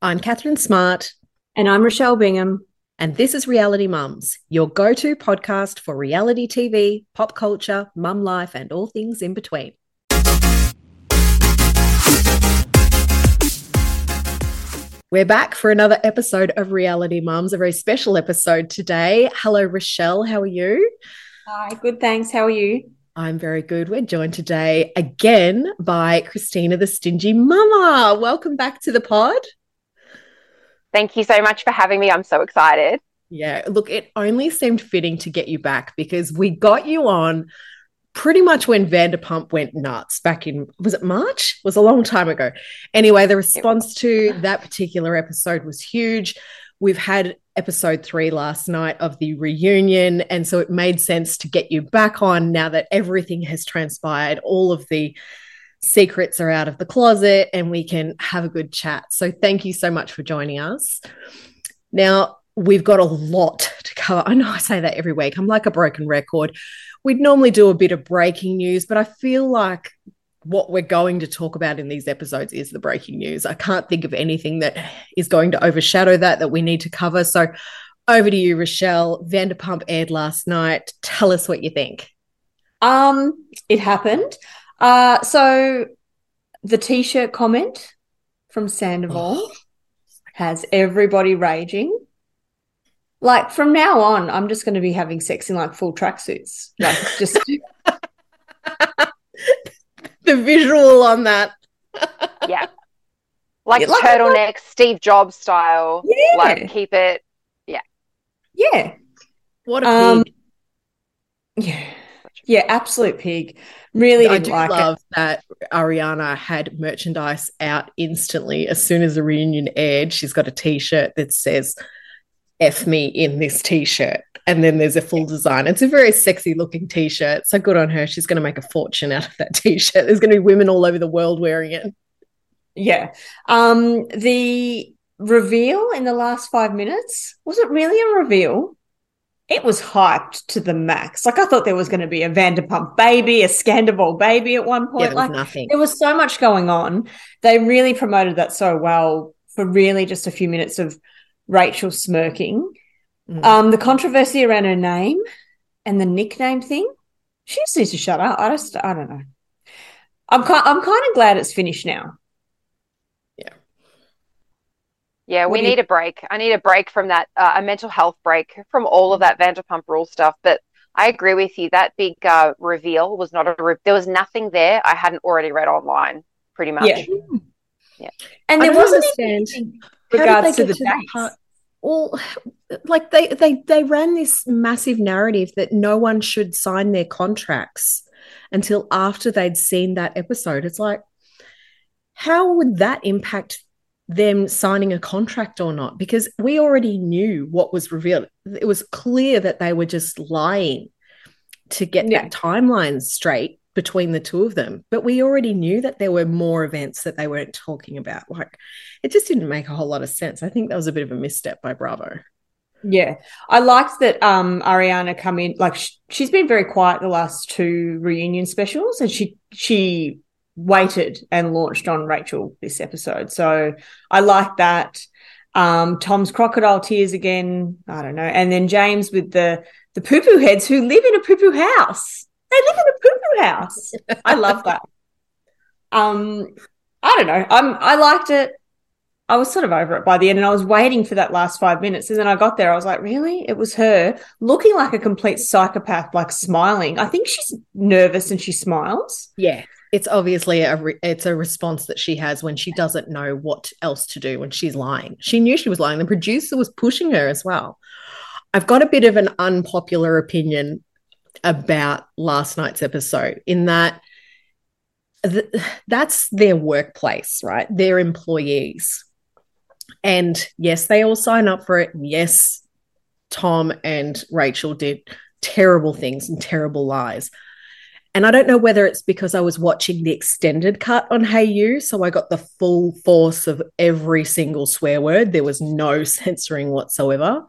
I'm Catherine Smart. And I'm Rochelle Bingham. And this is Reality Mums, your go to podcast for reality TV, pop culture, mum life, and all things in between. We're back for another episode of Reality Mums, a very special episode today. Hello, Rochelle. How are you? Hi, good. Thanks. How are you? I'm very good. We're joined today again by Christina, the Stingy Mama. Welcome back to the pod. Thank you so much for having me. I'm so excited. Yeah, look, it only seemed fitting to get you back because we got you on pretty much when Vanderpump went nuts back in was it March? It was a long time ago. Anyway, the response to that particular episode was huge. We've had episode 3 last night of the reunion and so it made sense to get you back on now that everything has transpired, all of the secrets are out of the closet and we can have a good chat. So thank you so much for joining us. Now, we've got a lot to cover. I know I say that every week. I'm like a broken record. We'd normally do a bit of breaking news, but I feel like what we're going to talk about in these episodes is the breaking news. I can't think of anything that is going to overshadow that that we need to cover. So over to you, Rochelle. Vanderpump aired last night. Tell us what you think. Um, it happened. Uh, so the t-shirt comment from Sandoval oh. has everybody raging. Like from now on, I'm just going to be having sex in like full tracksuits. Like just the visual on that. yeah. Like, like turtleneck, like, Steve Jobs style. Yeah. Like keep it. Yeah. Yeah. What a um, Yeah. Yeah, absolute pig. Really I do like love it. that Ariana had merchandise out instantly as soon as the reunion aired. She's got a T-shirt that says "F me" in this T-shirt, and then there's a full design. It's a very sexy looking T-shirt. So good on her. She's going to make a fortune out of that T-shirt. There's going to be women all over the world wearing it. Yeah. Um, the reveal in the last five minutes was it really a reveal? It was hyped to the max. Like I thought there was going to be a Vanderpump baby, a Scandoval baby at one point. Yeah, like nothing. There was so much going on. They really promoted that so well for really just a few minutes of Rachel smirking. Mm. Um, the controversy around her name and the nickname thing. She just needs to shut up. I just, I don't know. I'm kind, I'm kind of glad it's finished now. Yeah, we need you... a break. I need a break from that, uh, a mental health break from all of that Vanderpump Rule stuff. But I agree with you. That big uh, reveal was not a. Re- there was nothing there I hadn't already read online. Pretty much. Yeah. yeah. And there wasn't anything regards to the to dates. Part- well, like they they they ran this massive narrative that no one should sign their contracts until after they'd seen that episode. It's like, how would that impact them signing a contract or not because we already knew what was revealed. It was clear that they were just lying to get yeah. that timeline straight between the two of them. But we already knew that there were more events that they weren't talking about. Like it just didn't make a whole lot of sense. I think that was a bit of a misstep by Bravo. Yeah. I liked that um Ariana come in like sh- she's been very quiet the last two reunion specials and she she waited and launched on Rachel this episode. So I like that. Um, Tom's crocodile tears again. I don't know. And then James with the the poo poo heads who live in a poo poo house. They live in a poo poo house. I love that. Um, I don't know. I'm I liked it. I was sort of over it by the end and I was waiting for that last five minutes. And then I got there. I was like, really? It was her looking like a complete psychopath, like smiling. I think she's nervous and she smiles. Yeah it's obviously a re- it's a response that she has when she doesn't know what else to do when she's lying. She knew she was lying. The producer was pushing her as well. I've got a bit of an unpopular opinion about last night's episode in that th- that's their workplace, right? They're employees. And yes, they all sign up for it. Yes, Tom and Rachel did terrible things and terrible lies. And I don't know whether it's because I was watching the extended cut on Hayu, so I got the full force of every single swear word. There was no censoring whatsoever.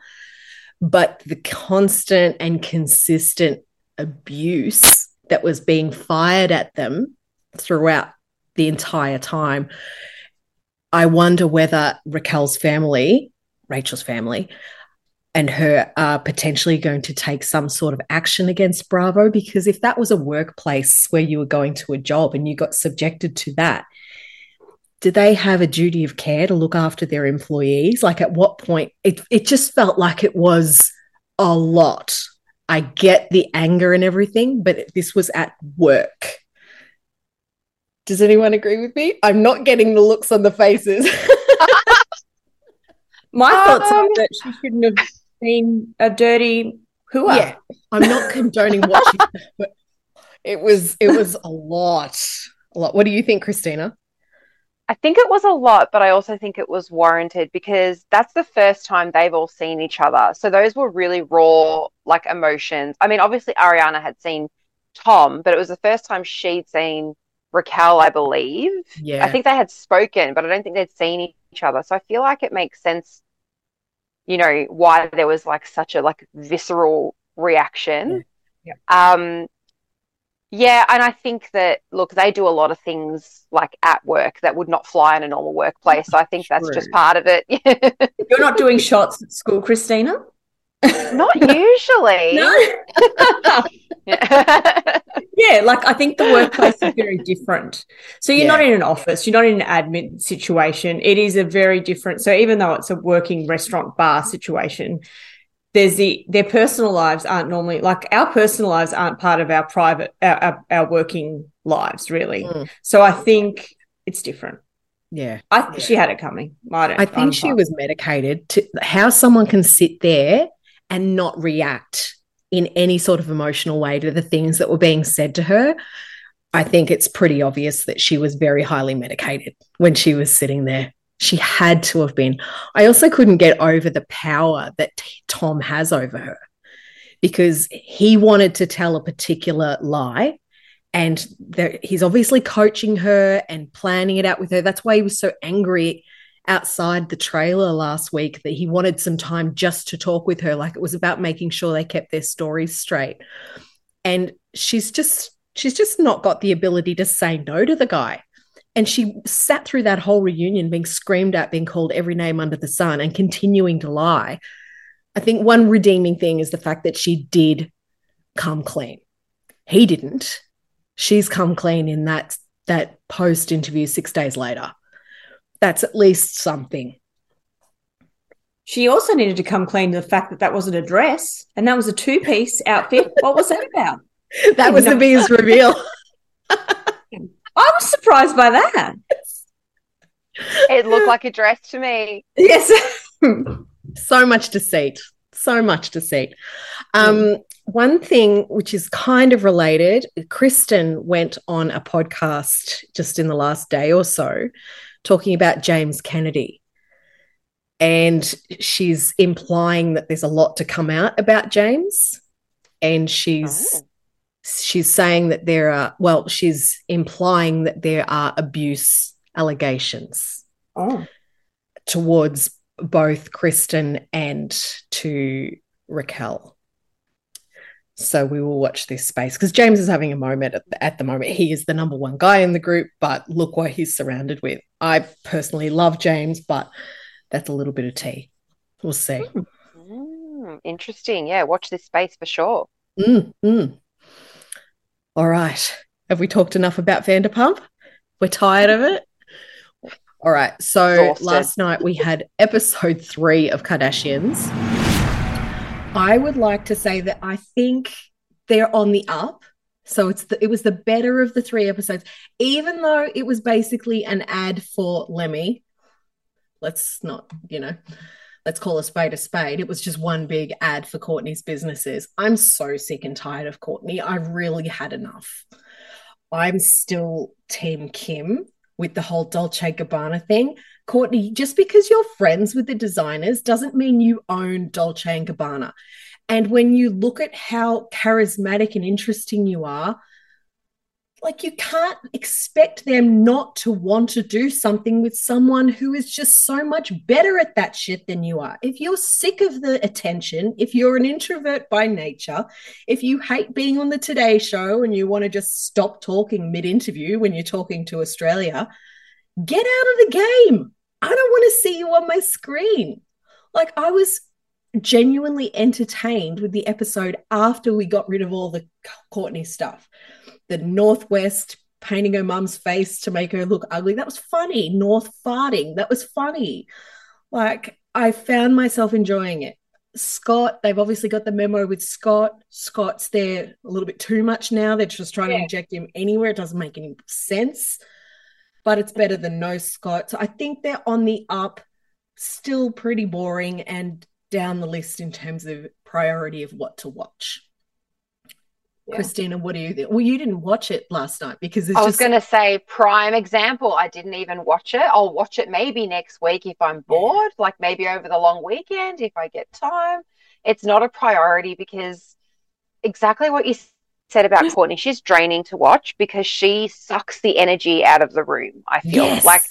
But the constant and consistent abuse that was being fired at them throughout the entire time I wonder whether Raquel's family, Rachel's family, and her are potentially going to take some sort of action against Bravo. Because if that was a workplace where you were going to a job and you got subjected to that, do they have a duty of care to look after their employees? Like at what point it it just felt like it was a lot. I get the anger and everything, but this was at work. Does anyone agree with me? I'm not getting the looks on the faces. My thoughts are um, that she shouldn't have been a dirty hooah. Yeah, I'm not condoning what she but it was it was a lot. A lot. What do you think, Christina? I think it was a lot, but I also think it was warranted because that's the first time they've all seen each other. So those were really raw, like emotions. I mean, obviously Ariana had seen Tom, but it was the first time she'd seen Raquel, I believe. Yeah. I think they had spoken, but I don't think they'd seen each other. So I feel like it makes sense, you know, why there was like such a like visceral reaction. Yeah. Um yeah, and I think that look, they do a lot of things like at work that would not fly in a normal workplace. So I think that's just part of it. You're not doing shots at school, Christina? not usually. No. Yeah. Yeah, like I think the workplace is very different. So you're Yeah. not in an office, you're not in an admin situation. It is a very different. So even though it's a working restaurant bar situation, there's the their personal lives aren't normally like our personal lives aren't part of our private our, our, our working lives really. Mm. So I think it's different. Yeah. I think she had it coming. I. I think I'm she was medicated to how someone can sit there and not react in any sort of emotional way to the things that were being said to her. I think it's pretty obvious that she was very highly medicated when she was sitting there. She had to have been. I also couldn't get over the power that Tom has over her because he wanted to tell a particular lie and there, he's obviously coaching her and planning it out with her. That's why he was so angry outside the trailer last week that he wanted some time just to talk with her. Like it was about making sure they kept their stories straight. And she's just she's just not got the ability to say no to the guy. And she sat through that whole reunion being screamed at, being called every name under the sun, and continuing to lie. I think one redeeming thing is the fact that she did come clean. He didn't. She's come clean in that that post interview six days later. That's at least something. She also needed to come clean to the fact that that wasn't a dress and that was a two piece outfit. What was that about? That was the biggest reveal. I was surprised by that. it looked like a dress to me. Yes. so much deceit so much deceit um, one thing which is kind of related kristen went on a podcast just in the last day or so talking about james kennedy and she's implying that there's a lot to come out about james and she's Oh. she's saying that there are well she's implying that there are abuse allegations oh. towards both Kristen and to Raquel. So we will watch this space because James is having a moment at the, at the moment. He is the number one guy in the group, but look what he's surrounded with. I personally love James, but that's a little bit of tea. We'll see. Mm, interesting. Yeah, watch this space for sure. Mm, mm. All right. Have we talked enough about Vanderpump? We're tired of it. All right. So Exhausted. last night we had episode three of Kardashians. I would like to say that I think they're on the up. So it's the, it was the better of the three episodes, even though it was basically an ad for Lemme. Let's not, you know, let's call a spade a spade. It was just one big ad for Kourtney's businesses. I'm so sick and tired of Kourtney. I've really had enough. I'm still Team Kim with the whole Dolce Gabbana thing. Kourtney, just because you're friends with the designers doesn't mean you own Dolce and Gabbana. And when you look at how charismatic and interesting you are, like you can't expect them not to want to do something with someone who is just so much better at that shit than you are. If you're sick of the attention, if you're an introvert by nature, if you hate being on the Today Show and you want to just stop talking mid interview when you're talking to Australia, get out of the game. I don't want to see you on my screen. Like I was genuinely entertained with the episode after we got rid of all the Kourtney stuff. The North West painting her mum's face to make her look ugly. That was funny. North farting. That was funny. Like I found myself enjoying it. Scott, they've obviously got the memo with Scott. Scott's there a little bit too much now. They're just trying yeah. to inject him anywhere. It doesn't make any sense, but it's better than no Scott. So I think they're on the up, still pretty boring and down the list in terms of priority of what to watch. Yeah. Christina, what do you think? Well, you didn't watch it last night because I was just... going to say prime example. I didn't even watch it. I'll watch it maybe next week if I'm bored, yeah. like maybe over the long weekend if I get time. It's not a priority because exactly what you said about Kourtney, she's draining to watch because she sucks the energy out of the room. I feel yes. like,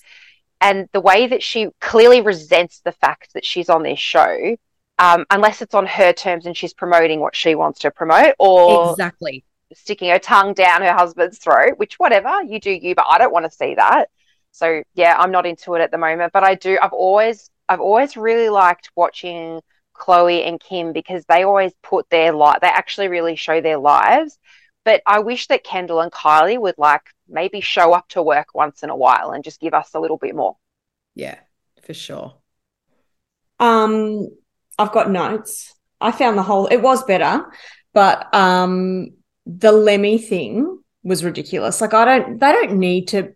and the way that she clearly resents the fact that she's on this show um, unless it's on her terms and she's promoting what she wants to promote or exactly sticking her tongue down her husband's throat, which whatever you do you, but I don't want to see that. So yeah, I'm not into it at the moment, but I do. I've always I've always really liked watching Khloe and Kim because they always put their life. They actually really show their lives. But I wish that Kendall and Kylie would like maybe show up to work once in a while and just give us a little bit more. Yeah, for sure. Um, I've got notes. I found the whole it was better, but um the Lemme thing was ridiculous. Like I don't they don't need to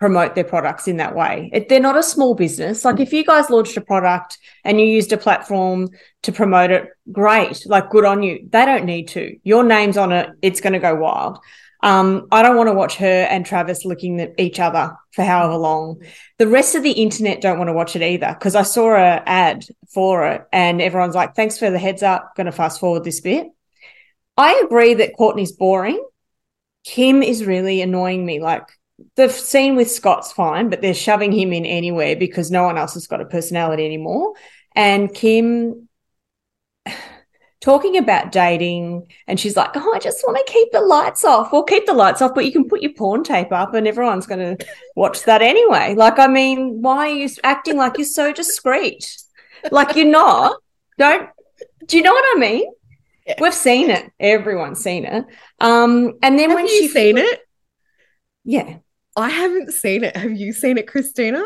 promote their products in that way. It, they're not a small business. Like if you guys launched a product and you used a platform to promote it, great. Like good on you. They don't need to. Your name's on it. It's going to go wild. Um, I don't want to watch her and Travis looking at each other for however long. The rest of the internet don't want to watch it either because I saw a ad for it and everyone's like, thanks for the heads up. Going to fast forward this bit. I agree that Kourtney's boring. Kim is really annoying me. Like the scene with Scott's fine, but they're shoving him in anywhere because no one else has got a personality anymore. And Kim talking about dating and she's like, Oh, I just want to keep the lights off. Well, keep the lights off, but you can put your porn tape up and everyone's going to watch that anyway. Like, I mean, why are you acting like you're so discreet? Like, you're not. Don't, do you know what I mean? Yeah. We've seen it. Everyone's seen it. Um, and then Have when she's seen it, yeah, I haven't seen it. Have you seen it, Christina?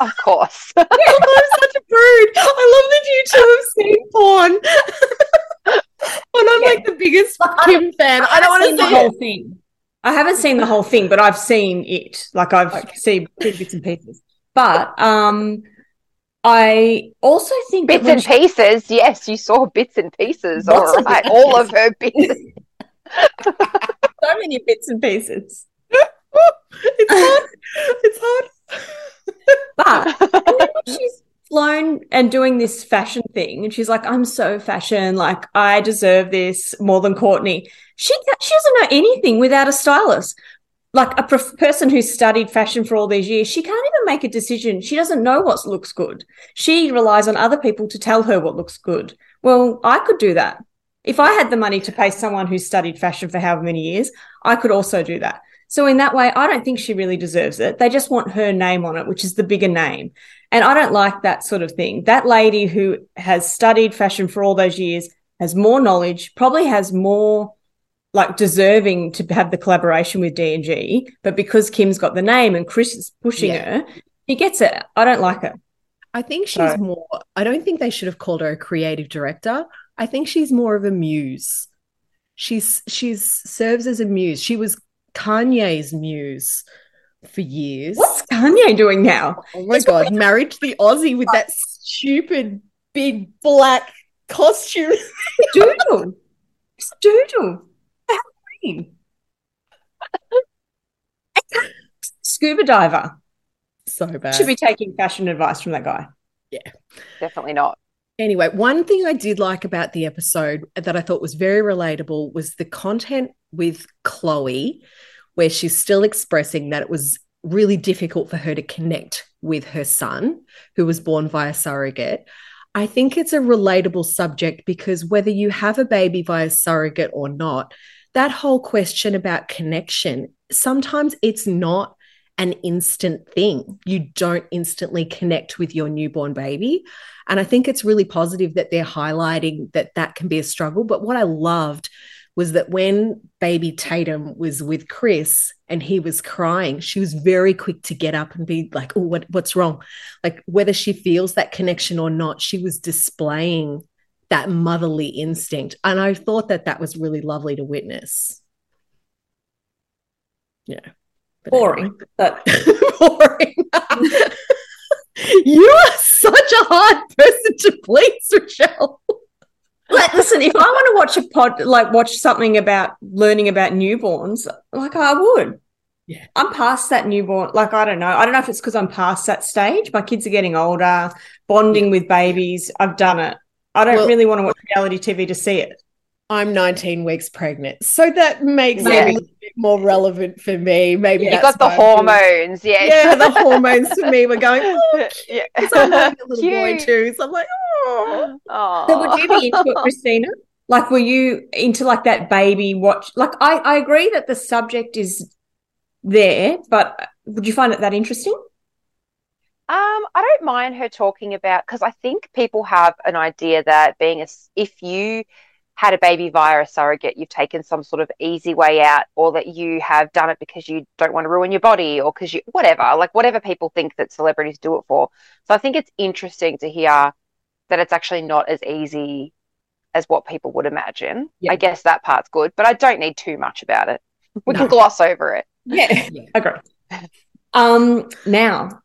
Of course. I'm such a prude. I love that you two have seen porn. and I'm yeah. like the biggest Kim fan. I, I don't want to see the whole thing. I haven't seen the whole thing, but I've seen it. Like I've okay. seen bits and pieces. But um I also think bits and she... pieces. Yes, you saw bits and pieces. All right, all of her bits. so many bits and pieces. it's hard. It's hard but she's flown and doing this fashion thing, and she's like, "I'm so fashion. Like I deserve this more than Kourtney." She she doesn't know anything without a stylist. Like a prof- person who studied fashion for all these years, she can't even make a decision. She doesn't know what looks good. She relies on other people to tell her what looks good. Well, I could do that. If I had the money to pay someone who studied fashion for however many years, I could also do that. So in that way, I don't think she really deserves it. They just want her name on it, which is the bigger name. And I don't like that sort of thing. That lady who has studied fashion for all those years has more knowledge, probably has more like deserving to have the collaboration with D&G, but because Kim's got the name and Kris is pushing yeah. her, he gets it. I don't like it. I think she's so. more I don't think they should have called her a creative director. I think she's more of a muse. She's she's serves as a muse. She was Kanye's muse for years. What's Kanye doing now? Oh my god, married to the Aussie with that stupid big black costume. Doodle. It's Doodle. Halloween. Scuba diver. So bad. Should be taking fashion advice from that guy. Yeah. Definitely not. Anyway, one thing I did like about the episode that I thought was very relatable was the content with Khloe, where she's still expressing that it was really difficult for her to connect with her son, who was born via surrogate. I think it's a relatable subject because whether you have a baby via surrogate or not, that whole question about connection, sometimes it's not an instant thing. You don't instantly connect with your newborn baby. And I think it's really positive that they're highlighting that that can be a struggle. But what I loved was that when baby Tatum was with Kris and he was crying, she was very quick to get up and be like, oh, what, what's wrong? Like whether she feels that connection or not, she was displaying that motherly instinct. And I thought that that was really lovely to witness. Yeah. But boring, anyway. but boring. you are such a hard person to please, Rochelle. Like, listen, if I want to watch a pod, like watch something about learning about newborns, like I would. Yeah. I'm past that newborn. Like, I don't know. I don't know if it's because I'm past that stage. My kids are getting older, bonding yeah. with babies. I've done it. I don't well, really want to watch reality TV to see it. I'm 19 weeks pregnant. So that makes yeah. it a little bit more relevant for me. Maybe yeah, you got the hormones. Yeah. Yeah, the hormones for me were going, oh, yeah. I'm having a little Cute. boy too. So I'm like, oh. So would you be into it, Christina? Like, were you into like that baby watch? Like, I, I agree that the subject is there, but would you find it that interesting? Um, I don't mind her talking about because I think people have an idea that being a if you had a baby via a surrogate, you've taken some sort of easy way out, or that you have done it because you don't want to ruin your body, or because you, whatever, like whatever people think that celebrities do it for. So I think it's interesting to hear that it's actually not as easy as what people would imagine. Yeah. I guess that part's good, but I don't need too much about it. We no. can gloss over it. Yeah, yeah. agree. Um, now,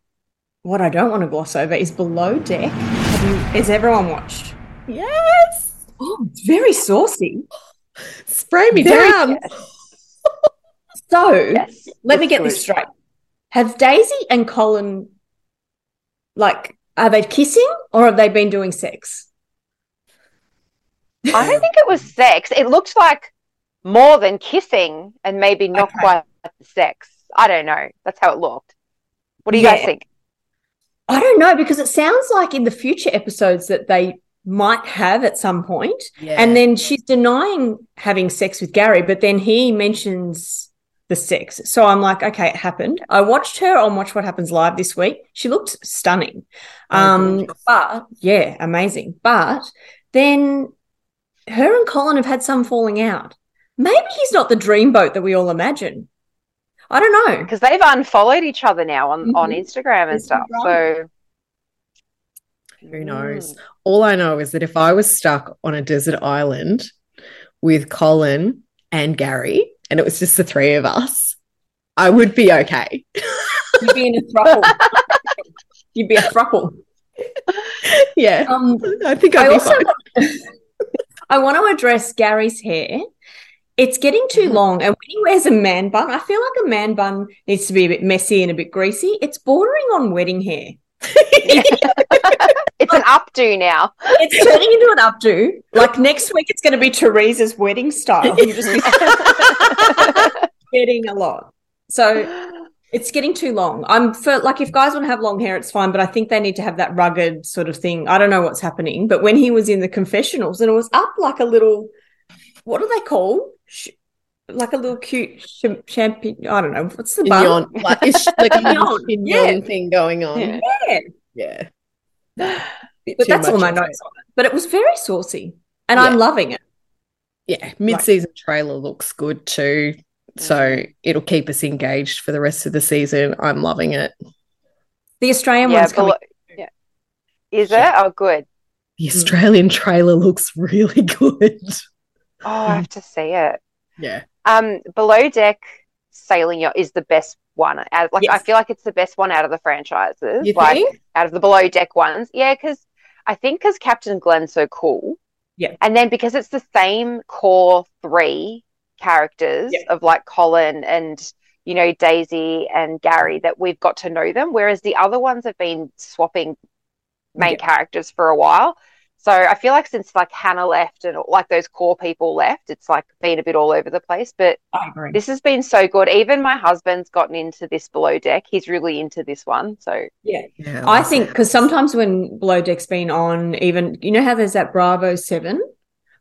what I don't want to gloss over is Below Deck. Have you, has everyone watched? Yes. Oh, it's very saucy. Spray me very, down. so yes, let me get good. this straight. Have Daisy and Colin like are they kissing or have they been doing sex? I don't think it was sex. It looked like more than kissing and maybe not okay. quite sex. I don't know. That's how it looked. What do you yeah. guys think? I don't know because it sounds like in the future episodes that they might have at some point. Yeah. And then she's denying having sex with Gary, but then he mentions the sex. So I'm like, okay, it happened. I watched her on Watch What Happens Live this week. She looked stunning. Oh, um, but yeah, amazing. But then her and Colin have had some falling out. Maybe he's not the dreamboat that we all imagine. I don't know. Because they've unfollowed each other now on, mm-hmm. on Instagram and stuff. So who knows? Mm. All I know is that if I was stuck on a desert island with Colin and Gary, and it was just the three of us, I would be okay. You'd be in a thruple. You'd be a thruple. Yeah. Um, I think I'd I also want, I want to address Gary's hair. It's getting too mm-hmm. long, and when he wears a man bun, I feel like a man bun needs to be a bit messy and a bit greasy. It's bordering on wedding hair. it's an updo now. It's turning into an updo. Like next week, it's going to be Teresa's wedding style. You just getting a lot. So it's getting too long. I'm for like if guys want to have long hair, it's fine, but I think they need to have that rugged sort of thing. I don't know what's happening, but when he was in the confessionals and it was up like a little, what do they call? Like a little cute sh- champagne. I don't know what's the bun? like, it's like a little yeah. thing going on. Yeah, yeah. yeah. But that's all my notes on it. But it was very saucy, and yeah. I'm loving it. Yeah, mid-season like, trailer looks good too, so mm. it'll keep us engaged for the rest of the season. I'm loving it. The Australian yeah, one's coming. Yeah. Is it? Oh, good. The Australian trailer looks really good. Oh, I have to see it. Yeah. Um, below deck sailing yacht is the best one. Like yes. I feel like it's the best one out of the franchises. You like think? out of the below deck ones. Yeah, because I think because Captain Glenn's so cool. Yeah. And then because it's the same core three characters yeah. of like Colin and you know Daisy and Gary that we've got to know them, whereas the other ones have been swapping main yeah. characters for a while. So I feel like since like Hannah left and like those core people left, it's like been a bit all over the place. But this has been so good. Even my husband's gotten into this below deck. He's really into this one. So yeah, yeah I think because sometimes when below deck's been on, even you know how there's that Bravo Seven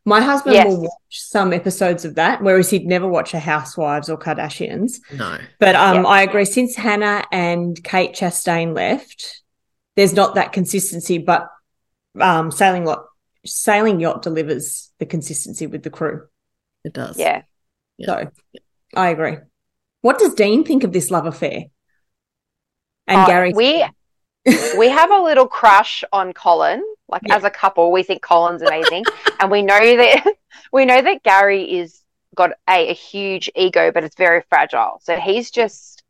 My husband Yes. will watch some episodes of that, whereas he'd never watch a Housewives or Kardashians. No. But um, Yeah. I agree. Since Hannah and Kate Chastain left, there's not that consistency. But um, sailing yacht, sailing yacht delivers the consistency with the crew. It does. Yeah. Yeah. So I agree. What does Dean think of this love affair? And Uh, Gary, we we have a little crush on Colin. Like Yeah. as a couple, we think Colin's amazing, and we know that we know that Gary is got a, a huge ego, but it's very fragile. So he's just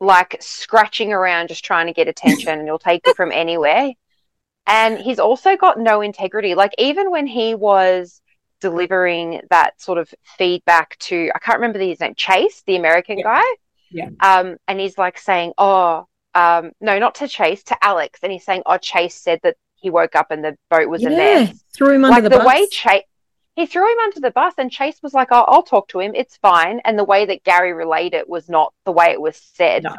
like scratching around, just trying to get attention, and he'll take it from anywhere. And he's also got no integrity. Like even when he was delivering that sort of feedback to I can't remember his name, Chase, the American Yeah. guy. Yeah. Um, and he's like saying, "Oh, um, no, not to Chase, to Alex," and he's saying, "Oh, Chase said that he woke up and the boat was Yeah. mess." Threw him Like under the, the, bus. way Chase, he threw him under the bus, and Chase was like, oh, "I'll talk to him, it's fine." And the way that Gary relayed it was not the way it was said. No.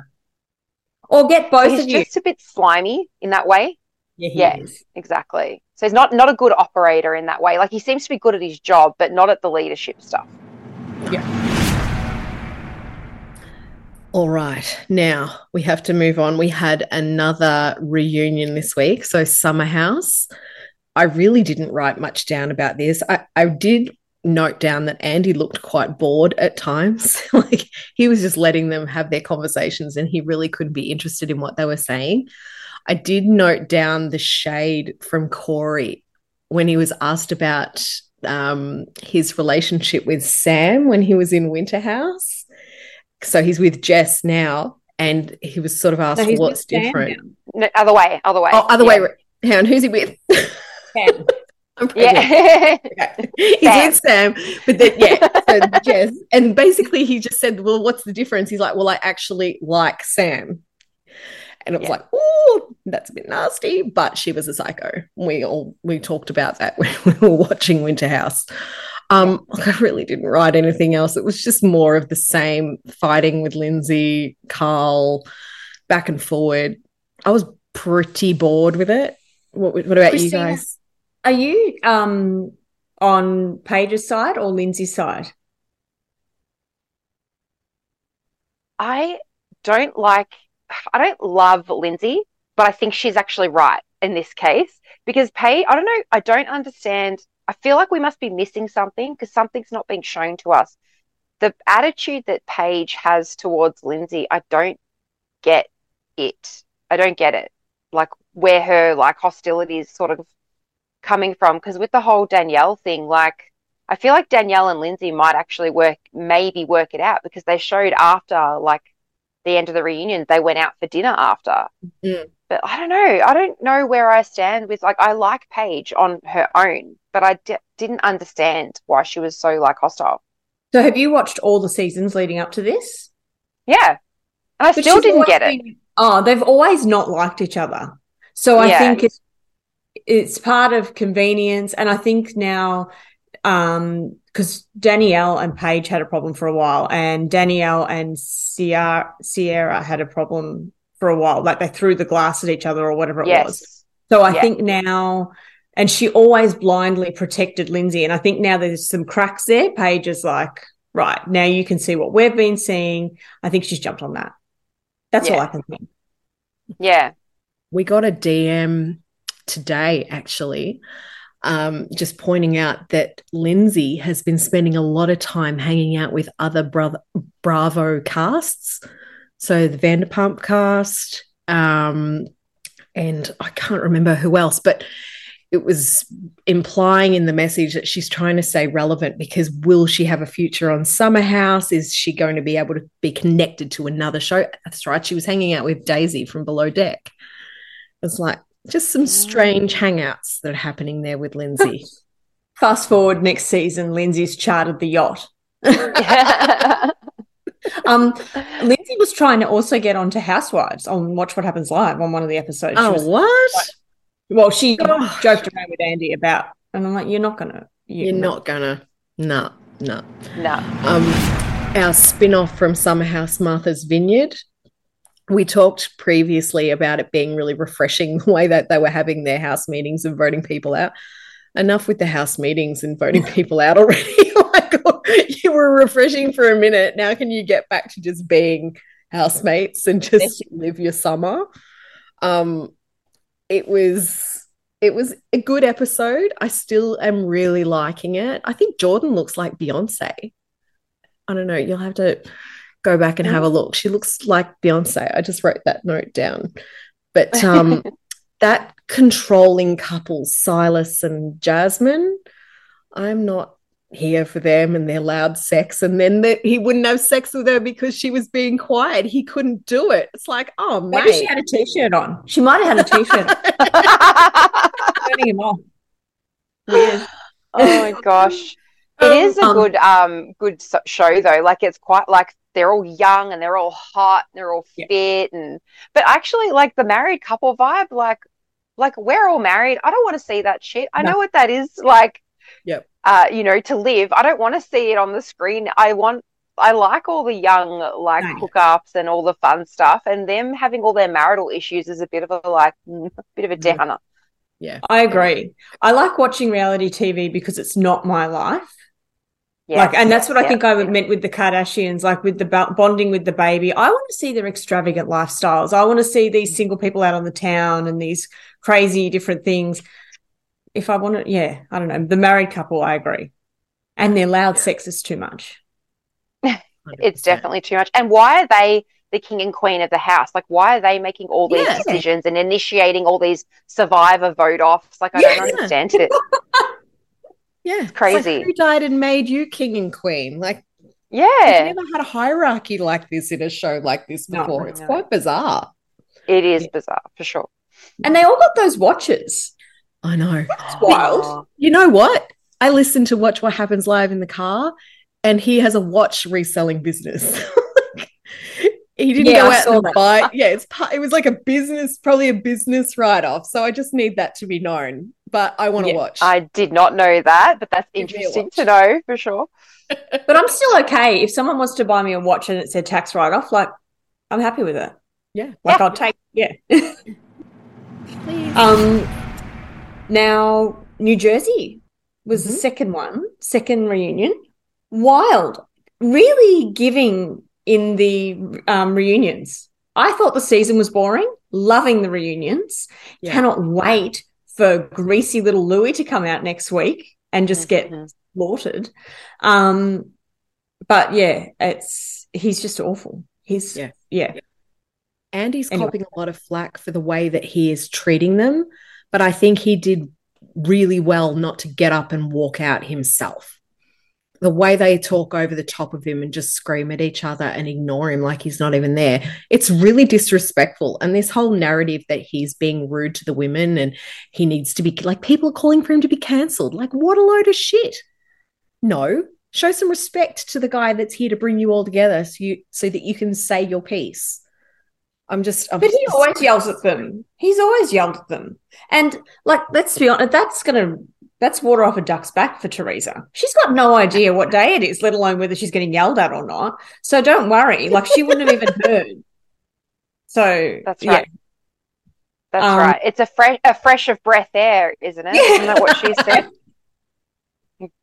or get both he's of you. just a bit slimy in that way. Yeah, yeah. is. Exactly. So he's not not a good operator in that way. Like he seems to be good at his job, but not at the leadership stuff. Yeah. All right. Now we have to move on. We had another reunion this week. So, Summer House. I really didn't write much down about this. I, I did note down that Andy looked quite bored at times. like he was just letting them have their conversations and he really couldn't be interested in what they were saying. I did note down the shade from Kory when he was asked about um, his relationship with Sam when he was in Winter House. So he's with Jess now, and he was sort of asked, "What's different?" No, other way, other way. Oh, other Yeah. way. Hang on, who's he with? Sam. Yeah. Okay. He's Sam. with Sam, but then yeah, so Jess, and basically he just said, "Well, what's the difference?" He's like, "Well, I actually like Sam," and it was Yeah. like, "Oh, that's a bit nasty." But she was a psycho. We all we talked about that when we were watching Winter House. Um, I really didn't write anything else. It was just more of the same fighting with Lindsay, Carl, back and forward. I was pretty bored with it. What, what about Christina? you guys? Are you um on Paige's side or Lindsay's side? I don't like, I don't love Lindsay, but I think she's actually right in this case because Paige, I don't know, I don't understand. I feel like we must be missing something because something's not being shown to us. The attitude that Paige has towards Lindsay, I don't get it. I don't get it. Like where her like hostility is sort of coming from. Because with the whole Danielle thing, like I feel like Danielle and Lindsay might actually work, maybe work it out because they showed after like the end of the reunion, they went out for dinner after. Mm. But I don't know. I don't know where I stand with like, I like Paige on her own, but I d- didn't understand why she was so like hostile. So have you watched all the seasons leading up to this? Yeah. And I But still didn't get it. been- oh, they've always not liked each other. So I Yeah. think it's it's part of convenience, and I think now, um, because Danielle and Paige had a problem for a while, and Danielle and Ciara, Ciara had a problem for a while. Like they threw the glass at each other or whatever it was. So I Yeah. think now, and she always blindly protected Lindsay. And I think now there's some cracks there. Paige is like, right, now you can see what we've been seeing. I think she's jumped on that. That's all I can think. Yeah. We got a DM today, actually, um, just pointing out that Lindsay has been spending a lot of time hanging out with other Bravo casts. So the Vanderpump cast, um, and I can't remember who else, but it was implying in the message that she's trying to stay relevant because will she have a future on Summer House? Is she going to be able to be connected to another show? That's right. She was hanging out with Daisy from Below Deck. It's like just some strange hangouts that are happening there with Lindsay. Fast forward next season, Lindsay's chartered the yacht. um, Lindsay was trying to also get onto Housewives on Watch What Happens Live on one of the episodes. Oh, was- what? well, she Gosh. joked around with Andy about, and I'm like, you're not gonna, you, You're not gonna. No, no. no. um, our spin off from Summer House Martha's Vineyard. We talked previously about it being really refreshing the way that they were having their house meetings and voting people out. enough with the house meetings and voting people out already. like you were refreshing for a minute. Now can you get back to just being housemates and just live your summer? Um it was it was a good episode. I still am really liking it. I think Jordan looks like Beyonce. I don't know. You'll have to go back and have a look. She looks like Beyonce. I just wrote that note down. But um that controlling couple, Silas and Jasmine, I'm not here for them and their loud sex. And then the, he wouldn't have sex with her because she was being quiet. He couldn't do it. It's like, oh, maybe mate. she had a t-shirt on. She might have had a t-shirt. Turning him off. Weird. oh my gosh. It is a Um, good um good show though. Like it's quite like they're all young and they're all hot and they're all Yeah. fit and but actually like the married couple vibe like like we're all married. I don't want to see that shit. I No. know what that is like. Yep. Uh, you know, to live. I don't want to see it on the screen. I want. I like all the young like No. hookups and all the fun stuff, and them having all their marital issues is a bit of a like a bit of a Mhm. Yeah, I agree. I like watching reality TV because it's not my life. Yeah, Like, and that's what I yeah. think I meant with the Kardashians, like with the bo- bonding with the baby. I want to see their extravagant lifestyles. I want to see these mm. single people out on the town and these crazy different things. If I want to, yeah, I don't know. The married couple, I agree. And their loud sex is too much. it's definitely too much. And why are they the king and queen of the house? Like, why are they making all these Yeah. decisions and initiating all these survivor vote offs? Like, I Yeah. don't understand it. Yeah. It's crazy. like, who died and made you king and queen? Like, we've Yeah, never had a hierarchy like this in a show like this No. before. it's No. quite bizarre. it is Yeah. bizarre for sure. And they all got those watches. I know. It's wild. Oh, You know what? I listened to Watch What Happens Live in the car, and he has a watch reselling business. he didn't Yeah, go out saw and that. buy. Yeah, it's part, it was like a business, probably a business write off. So I just need that to be known. But I want to Yeah, watch. I did not know that, but that's Give interesting to know for sure. But I'm still okay. If someone wants to buy me a watch and it said tax write off, like, I'm happy with it. yeah. Like, Yeah. I'll take, yeah. Please. Um, now New Jersey was the Mhm. second one, second reunion. Wild, really giving in the um, reunions. I thought the season was boring. Loving the reunions. Yeah. Cannot wait for greasy little Louis to come out next week and just get Mhm. slaughtered. Um, but yeah, it's he's just awful. He's Yeah. yeah. Andy's Anyway. copping a lot of flack for the way that he is treating them, but I think he did really well not to get up and walk out himself. The way they talk over the top of him and just scream at each other and ignore him like he's not even there, it's really disrespectful. And this whole narrative that he's being rude to the women and he needs to be like people are calling for him to be cancelled. Like, what a load of shit. No, show some respect to the guy that's here to bring you all together so you so that you can say your piece. I'm just, I'm But he just- always yells at them. He's always yelled at them. And like, let's be honest, that's gonna that's water off a duck's back for Teresa. She's got no idea what day it is, let alone whether she's getting yelled at or not. So don't worry. Like she wouldn't have even heard. So That's yeah. right. That's Um, right. It's a fresh a fresh of breath air, isn't it? Yeah. Isn't that what she said?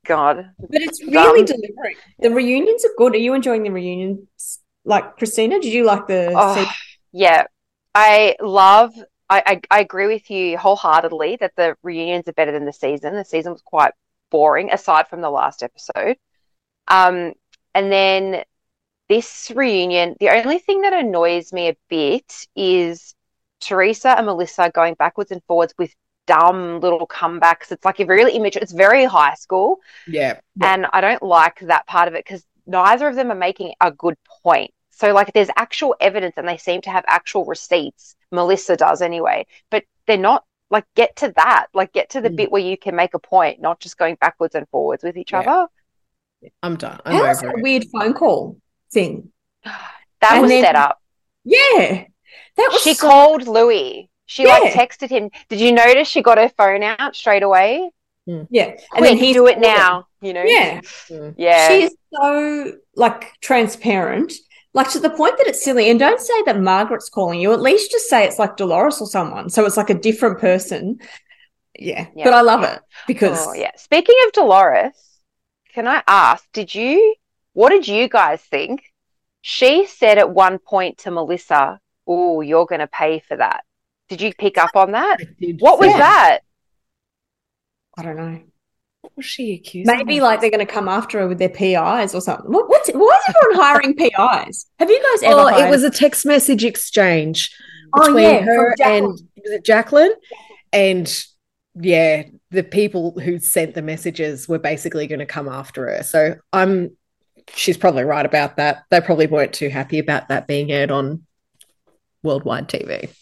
God. But it's really Dumb. delivering. The reunions are good. Are you enjoying the reunions? Like Christina, did you like the Oh, yeah. I love I, I I agree with you wholeheartedly that the reunions are better than the season. The season was quite boring, aside from the last episode. Um, and then this reunion, the only thing that annoys me a bit is Teresa and Melissa going backwards and forwards with dumb little comebacks. It's like a really immature, it's very high school. yeah, And I don't like that part of it because neither of them are making a good point. So, like, there's actual evidence and they seem to have actual receipts. Melissa does anyway, but they're not like, get to that. Like, get to the Mm. bit where you can make a point, not just going backwards and forwards with each Yeah. other. I'm done. I'm How was over that it. weird phone call thing? That And was then- set up. Yeah. That was She so- called Louis. She like texted him. Did you notice she got her phone out straight away? Yeah. And Quick, then he do it calling. now. You know? Yeah. Mm. Yeah. She is so like transparent, like to the point that it's silly. And don't say that Margaret's calling you. At least just say it's like Dolores or someone. So it's like a different person. Yeah. Yeah. But I love it because Oh, yeah. Speaking of Dolores, can I ask, did you, what did you guys think? She said at one point to Melissa, Oh, you're going to pay for that. Did you pick up on that? What was think- that? I don't know. What was she accused? Maybe of? like they're going to come after her with their PIs or something. What, what's why is everyone hiring PIs? Have you guys ever? Oh, it was a text message exchange Oh, between yeah, her and was it Jacqueline? And yeah, the people who sent the messages were basically going to come after her. So I'm she's probably right about that. They probably weren't too happy about that being aired on worldwide TV.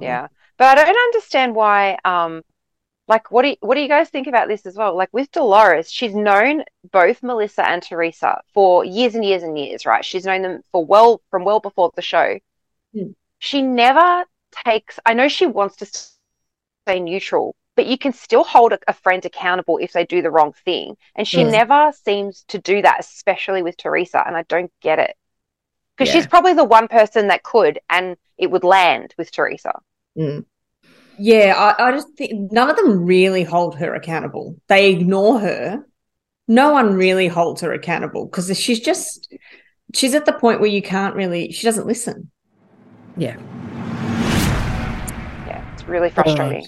Yeah. But I don't understand why um like what do you, what do you guys think about this as well? Like with Dolores, she's known both Melissa and Teresa for years and years and years, right? She's known them for well from well before the show. Hmm. She never takes I know she wants to stay neutral, but you can still hold a, a friend accountable if they do the wrong thing. And she Hmm. never seems to do that, especially with Teresa, and I don't get it. Because Yeah. she's probably the one person that could, and it would land with Teresa. Mm. Yeah, I, I just think none of them really hold her accountable. They ignore her. No one really holds her accountable because she's just she's at the point where you can't really she doesn't listen. Yeah. Yeah, it's really frustrating. Right.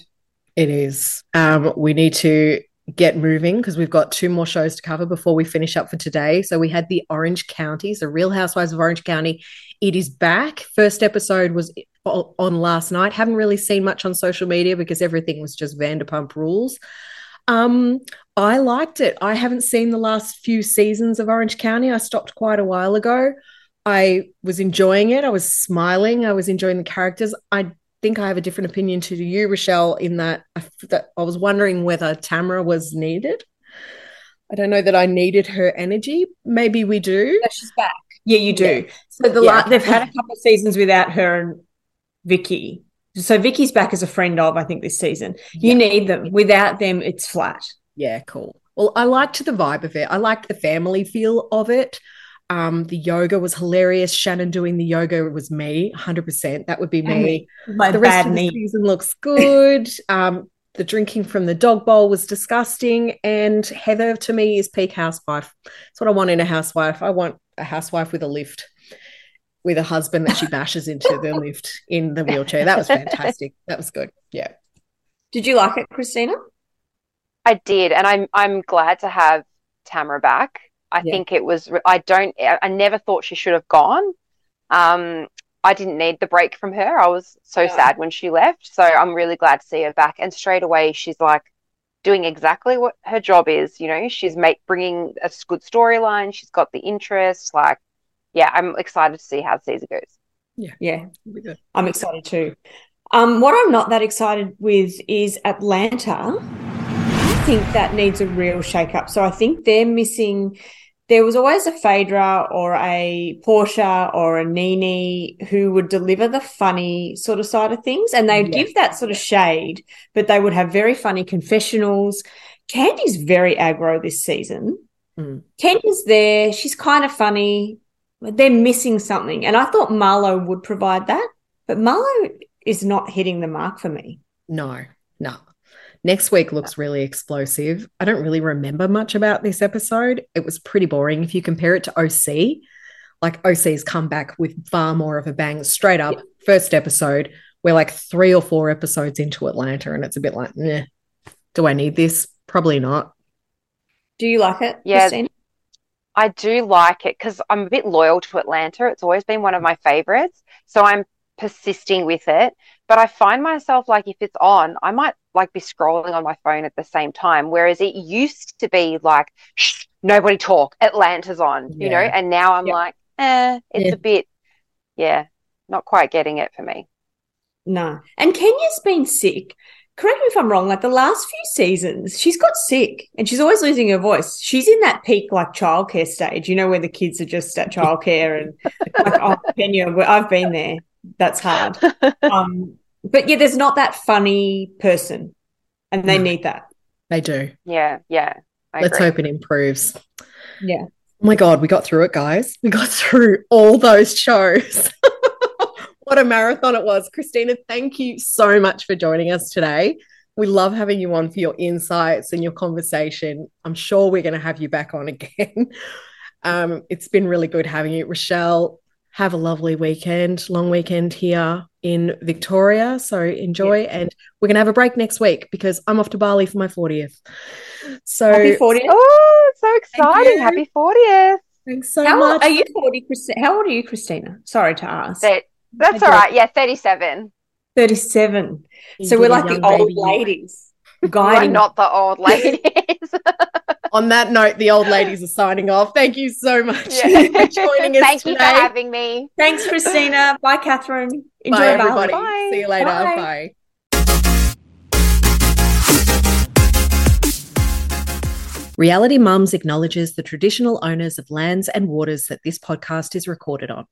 It is. Um, we need to get moving because we've got two more shows to cover before we finish up for today. So we had the Orange County, the Real Housewives of Orange County. It is back. First episode was on last night. Haven't really seen much on social media because everything was just Vanderpump Rules. Um, I liked it. I haven't seen the last few seasons of Orange County. I stopped quite a while ago. I was enjoying it. I was smiling. I was enjoying the characters. I think I have a different opinion to you, Rochelle, in that I, that I was wondering whether Tamra was needed. I don't know that I needed her energy. Maybe we do. Yeah, she's back. Yeah, you do. Yeah. So the Yeah. la- they've had a couple of seasons without her and Vicki. So Vicki's back as a friend of, I think, this season. You Yeah. need them. Without them, it's flat. Yeah, cool. Well, I liked the vibe of it. I liked the family feel of it. Um, the yoga was hilarious. Shannon doing the yoga was me, 100%. That would be me. My the rest of the knee. season looks good. um, the drinking from the dog bowl was disgusting. And Heather to me is peak housewife. That's what I want in a housewife. I want a housewife with a lift, with a husband that she bashes into the lift in the wheelchair. That was fantastic. That was good. Yeah. Did you like it, Christina? I did, and I'm I'm glad to have Tamra back. I Yeah. think it was. I don't. I never thought she should have gone. Um, I didn't need the break from her. I was so Yeah. sad when she left. So I'm really glad to see her back. And straight away, she's like doing exactly what her job is. You know, she's make bringing a good storyline. She's got the interest. Like, yeah, I'm excited to see how the season goes. Yeah, yeah, I'm excited too. Um, what I'm not that excited with is Atlanta. I think that needs a real shake up. So I think they're missing. There was always a Phaedra or a Porsha or a NeNe who would deliver the funny sort of side of things, and they'd Yeah. give that sort of shade, but they would have very funny confessionals. Kandi's very aggro this season. Mm. Kenya's there. She's kind of funny. but They're missing something. And I thought Marlo would provide that, but Marlo is not hitting the mark for me. No, no. Next week looks really explosive. I don't really remember much about this episode. It was pretty boring if you compare it to OC. Like OC's come back with far more of a bang straight up. First episode, we're like three or four episodes into Atlanta, and it's a bit like, nah, do I need this? Probably not. Do you like it, Yeah. Christina? I do like it because I'm a bit loyal to Atlanta. It's always been one of my favorites. So I'm persisting with it. But I find myself like if it's on, I might like be scrolling on my phone at the same time. Whereas it used to be like, Shh, nobody talk, Atlanta's on, you know? And now I'm Yeah. like, eh, it's Yeah. a bit, yeah, not quite getting it for me. No. And Kenya's been sick. Correct me if I'm wrong. Like the last few seasons, she's got sick and she's always losing her voice. She's in that peak like childcare stage, you know, where the kids are just at childcare and like, oh, Kenya, I've been there. That's hard. Um, but yeah, there's not that funny person, and they No. need that. They do. Yeah, yeah. I Let's agree. hope it improves. Yeah. Oh my God, we got through it, guys. We got through all those shows. what a marathon it was. Christina, thank you so much for joining us today. We love having you on for your insights and your conversation. I'm sure we're going to have you back on again. Um, it's been really good having you. Rochelle, have a lovely weekend, long weekend here in Victoria. So enjoy. And we're going to have a break next week because I'm off to Bali for my 40th. So Happy 40th. Oh, so exciting. Happy 40th. thanks so How much. old are you 40, Christina? How old are you, Christina? Sorry to ask. That, that's I all do. right. Yeah, 37. 37. So You're we're like the old baby. ladies We're guiding. not the old ladies. On that note, the old ladies are signing off. Thank you so much Yeah. for joining us Thank you today. for having me. Thanks, Christina. Bye, Catherine. Enjoy Bye, Bali. everybody. Bye. See you later. Bye. Bye. Reality Mums acknowledges the traditional owners of lands and waters that this podcast is recorded on,